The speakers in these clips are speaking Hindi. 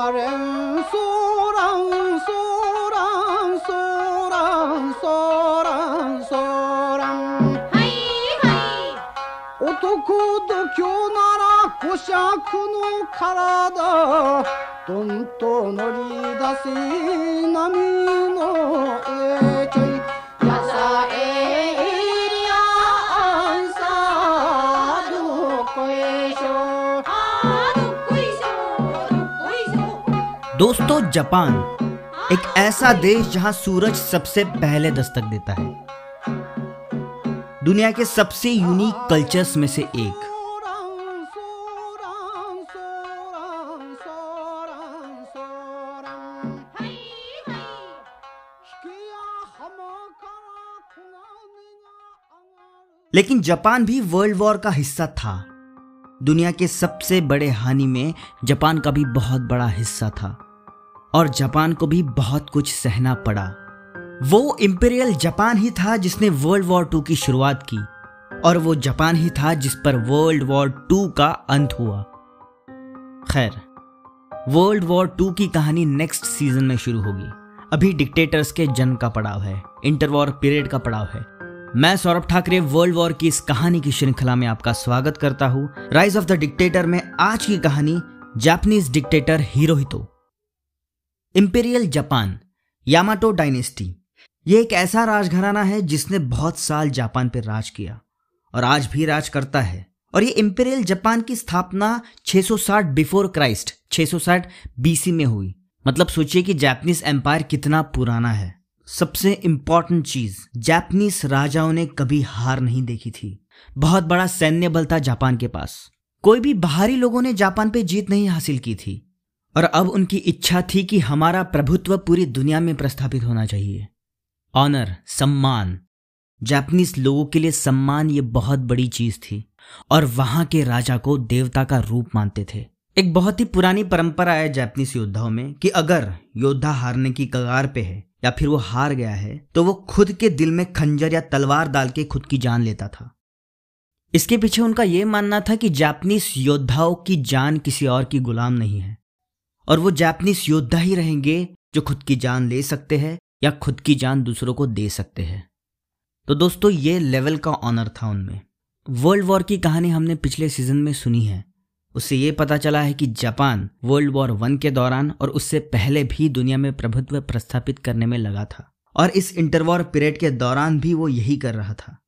そらんそらんそらんそらんそらんはいはい男度胸なら五尺の体。どんと乗り出せ波の上 दोस्तों, जापान एक ऐसा देश जहाँ सूरज सबसे पहले दस्तक देता है। दुनिया के सबसे यूनिक कल्चर्स में से एक। लेकिन जापान भी वर्ल्ड वॉर का हिस्सा था। दुनिया के सबसे बड़े हानि में जापान का भी बहुत बड़ा हिस्सा था। और जापान को भी बहुत कुछ सहना पड़ा। वो इंपीरियल जापान ही था जिसने वर्ल्ड वॉर टू की शुरुआत की, और वो जापान ही था जिस पर वर्ल्ड वॉर टू का अंत हुआ। खैर, वर्ल्ड वॉर टू की कहानी नेक्स्ट सीज़न में शुरू होगी। अभी डिक्टेटर्स के जन्म का पड़ाव है, इंटरवॉर पीरियड का पड़ाव है। मैं सौरभ ठाकरे, वर्ल्ड वॉर की इस कहानी की श्रृंखला में आपका स्वागत करता हूँ। राइज ऑफ़ द डिक्टेटर में आज की कहानी Japanese dictator Hirohito imperial Japan Yamato dynasty ये एक ऐसा राजघराना है जिसने बहुत साल जापान पर राज किया और आज भी राज करता है। और ये इंपीरियल जापान की स्थापना 660 बिफोर क्राइस्ट 660 बीसी में हुई। मतलब सोचिए कि जापानीज एम्पायर कितना पुराना है। सबसे इंपॉर्टेंट चीज़ जापानीज राजाओं ने कभी हार नहीं देखी थी। बहुत बड़ा सैन्य बल था जापान के पास। कोई भी बाहरी लोगों ने जापान पे जीत नहीं हासिल की थी। और अब उनकी इच्छा थी कि हमारा प्रभुत्व पूरी दुनिया में प्रस्थापित होना चाहिए। ऑनर सम्मान। जापानीज लोगों के लिए सम्मान ये बहुत बड़ी चीज़ थी और वहाँ के राजा को देवता का रूप मानते थे। एक बहुत ही पुरानी परंपरा है जापानीज योद्धाओं में कि अगर योद्धा हारने की कगार पे है या फिर वो हार गया है तो वो खुद के दिल में खंजर या तलवार डाल के खुद की जान लेता था। इसके पीछे उनका यह मानना था कि जापानीज योद्धाओं की जान किसी और की गुलाम नहीं है। और वो जापानीज योद्धा ही रहेंगे जो खुद की जान ले सकते हैं या खुद की जान दूसरों को दे सकते हैं। तो दोस्तों, ये लेवल का ऑनर था उनमें। वर्ल्ड वॉर की कहानी हमने पिछले सीज़न में सुनी है। उससे ये पता चला है कि जापान वर्ल्ड वॉर वन के दौरान और उससे पहले भी दुनिया में प्रभुत्व प्रस्थापित करने में लगा था। और इस इंटरवॉर पीरियड के दौरान भी वो यही कर रहा था।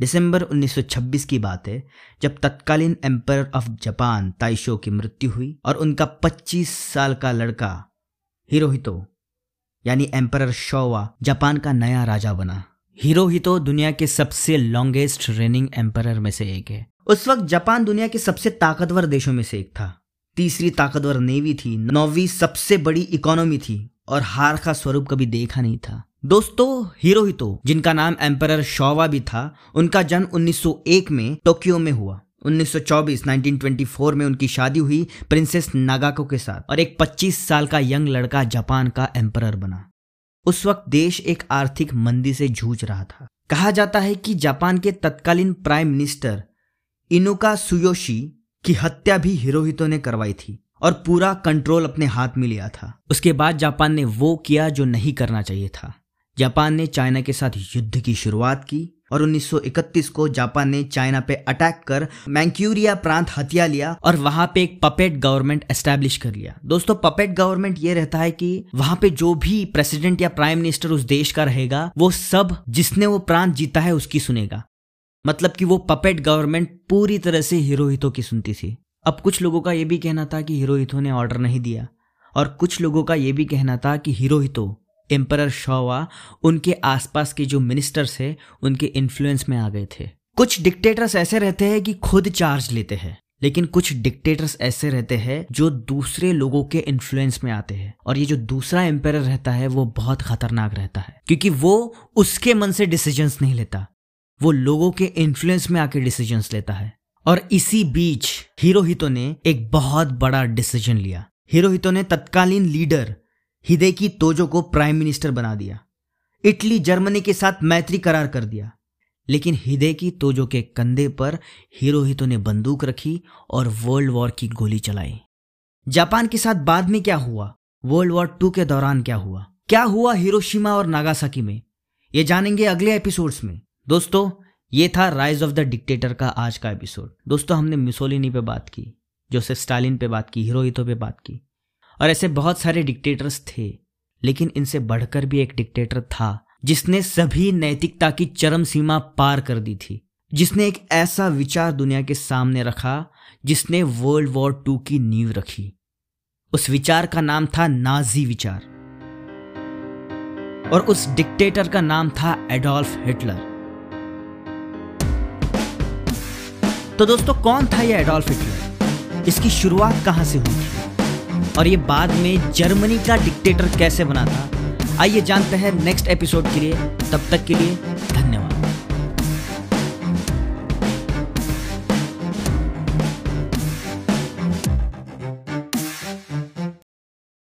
दिसंबर 1926 की बात है, जब तत्कालीन एम्पर ऑफ़ जापान ताइशो की मृत्यु हुई और उनका 25 साल का लड़का हिरोहितो यानी एम्पर शोवा जापान का नया राजा बना। हिरोहितो दुनिया के सबसे लॉन्गेस्ट रेनिंग एम्पर में से एक है। उस वक्त जापान दुनिया के सबसे ताकतवर देशों में से एक था। तीसरी ताकतवर नेवी थी, नौवीं सबसे बड़ी इकोनॉमी थी और हार का स्वरूप कभी देखा नहीं था। दोस्तों हिरोहितो जिनका नाम एम्पर शोवा भी था, उनका जन्म 1901 में टोक्यो में हुआ। 1924 1924 में उनकी शादी हुई प्रिंसेस नागाको के साथ और एक 25 साल का यंग लड़का जापान का एम्पर बना। उस वक्त देश एक आर्थिक मंदी से जूझ रहा था। कहा जाता है कि जापान के तत्कालीन प्राइम मिनिस्टर इनुका सुयोशी की हत्या भी हिरोहितो ने करवाई थी और पूरा कंट्रोल अपने हाथ में लिया था। उसके बाद जापान ने वो किया जो नहीं करना चाहिए था। जापान ने चाइना के साथ युद्ध की शुरुआत की और 1931 को जापान ने चाइना पे अटैक कर मैंक्यूरिया प्रांत हत्या लिया और वहाँ पे एक पपेट गवर्नमेंट एस्टेब्लिश कर लिया। दोस्तों, पपेट गवर्नमेंट ये रहता है कि वहाँ पे जो भी प्रेसिडेंट या प्राइम मिनिस्टर उस देश का रहेगा, वो सब जिसने वो प्रांत जीता है उसकी सुनेगा। मतलब कि वो पपेट गवर्नमेंट पूरी तरह से हिरोहितों की सुनती थी। अब कुछ लोगों का यह भी कहना था कि हिरोहितों ने ऑर्डर नहीं दिया और कुछ लोगों का यह भी कहना था कि हिरोहितो एम्पर शोवा उनके आसपास के जो मिनिस्टर्स है, उनके इन्फ्लुएंस में आ गए थे। कुछ डिक्टेटर्स ऐसे रहते हैं कि खुद चार्ज लेते हैं, लेकिन कुछ डिक्टेटर्स ऐसे रहते हैं जो दूसरे लोगों के इन्फ्लुएंस में आते हैं। और ये जो दूसरा एम्पायर रहता है, वो बहुत खतरनाक रहता है, क्योंकि वो उसके मन से डिसीजंस नहीं लेता। वो लोगों के इन्फ्लुएंस में आके डिसीजंस लेता है। और इसी बीच हीरोहितो ने एक बहुत बड़ा डिसीज़न लिया। हीरोहितो ने तत्कालीन लीडर हिदेकी तोजो को प्राइम मिनिस्टर बना दिया। इटली, जर्मनी के साथ मैत्री करार कर दिया। लेकिन हिदे की तोजो के कंधे पर हिरोहितो ने बंदूक रखी और वर्ल्ड वॉर की गोली चलाई। जापान के साथ बाद में क्या हुआ? वर्ल्ड वॉर टू के दौरान क्या हुआ? क्या हुआ हिरोशिमा और नागासाकी में? ये जानेंगे अगले एपिसोड्स में। दोस्तों, ये था राइज ऑफ़ द डिक्टेटर का आज का एपिसोड। दोस्तों, हमने मिसोलिनी पे बात की जोसेफ स्टालिन पे बात की, हिरोहितो पे बात की। और ऐसे बहुत सारे डिक्टेटर्स थे। लेकिन इनसे बढ़कर भी एक डिक्टेटर था, जिसने सभी नैतिकता की चरम सीमा पार कर दी थी। जिसने एक ऐसा विचार दुनिया के सामने रखा, जिसने वर्ल्ड वॉर टू की नींव रखी। उस विचार का नाम था नाजी विचार। और उस डिक्टेटर का नाम था एडोल्फ हिटलर तो दोस्तों, कौन था यह एडोल्फ हिटलर इसकी शुरुआत कहाँ से हुई थी? और ये बाद में जर्मनी का डिक्टेटर कैसे बना था? आइए जानते हैं नेक्स्ट एपिसोड के लिए। तब तक के लिए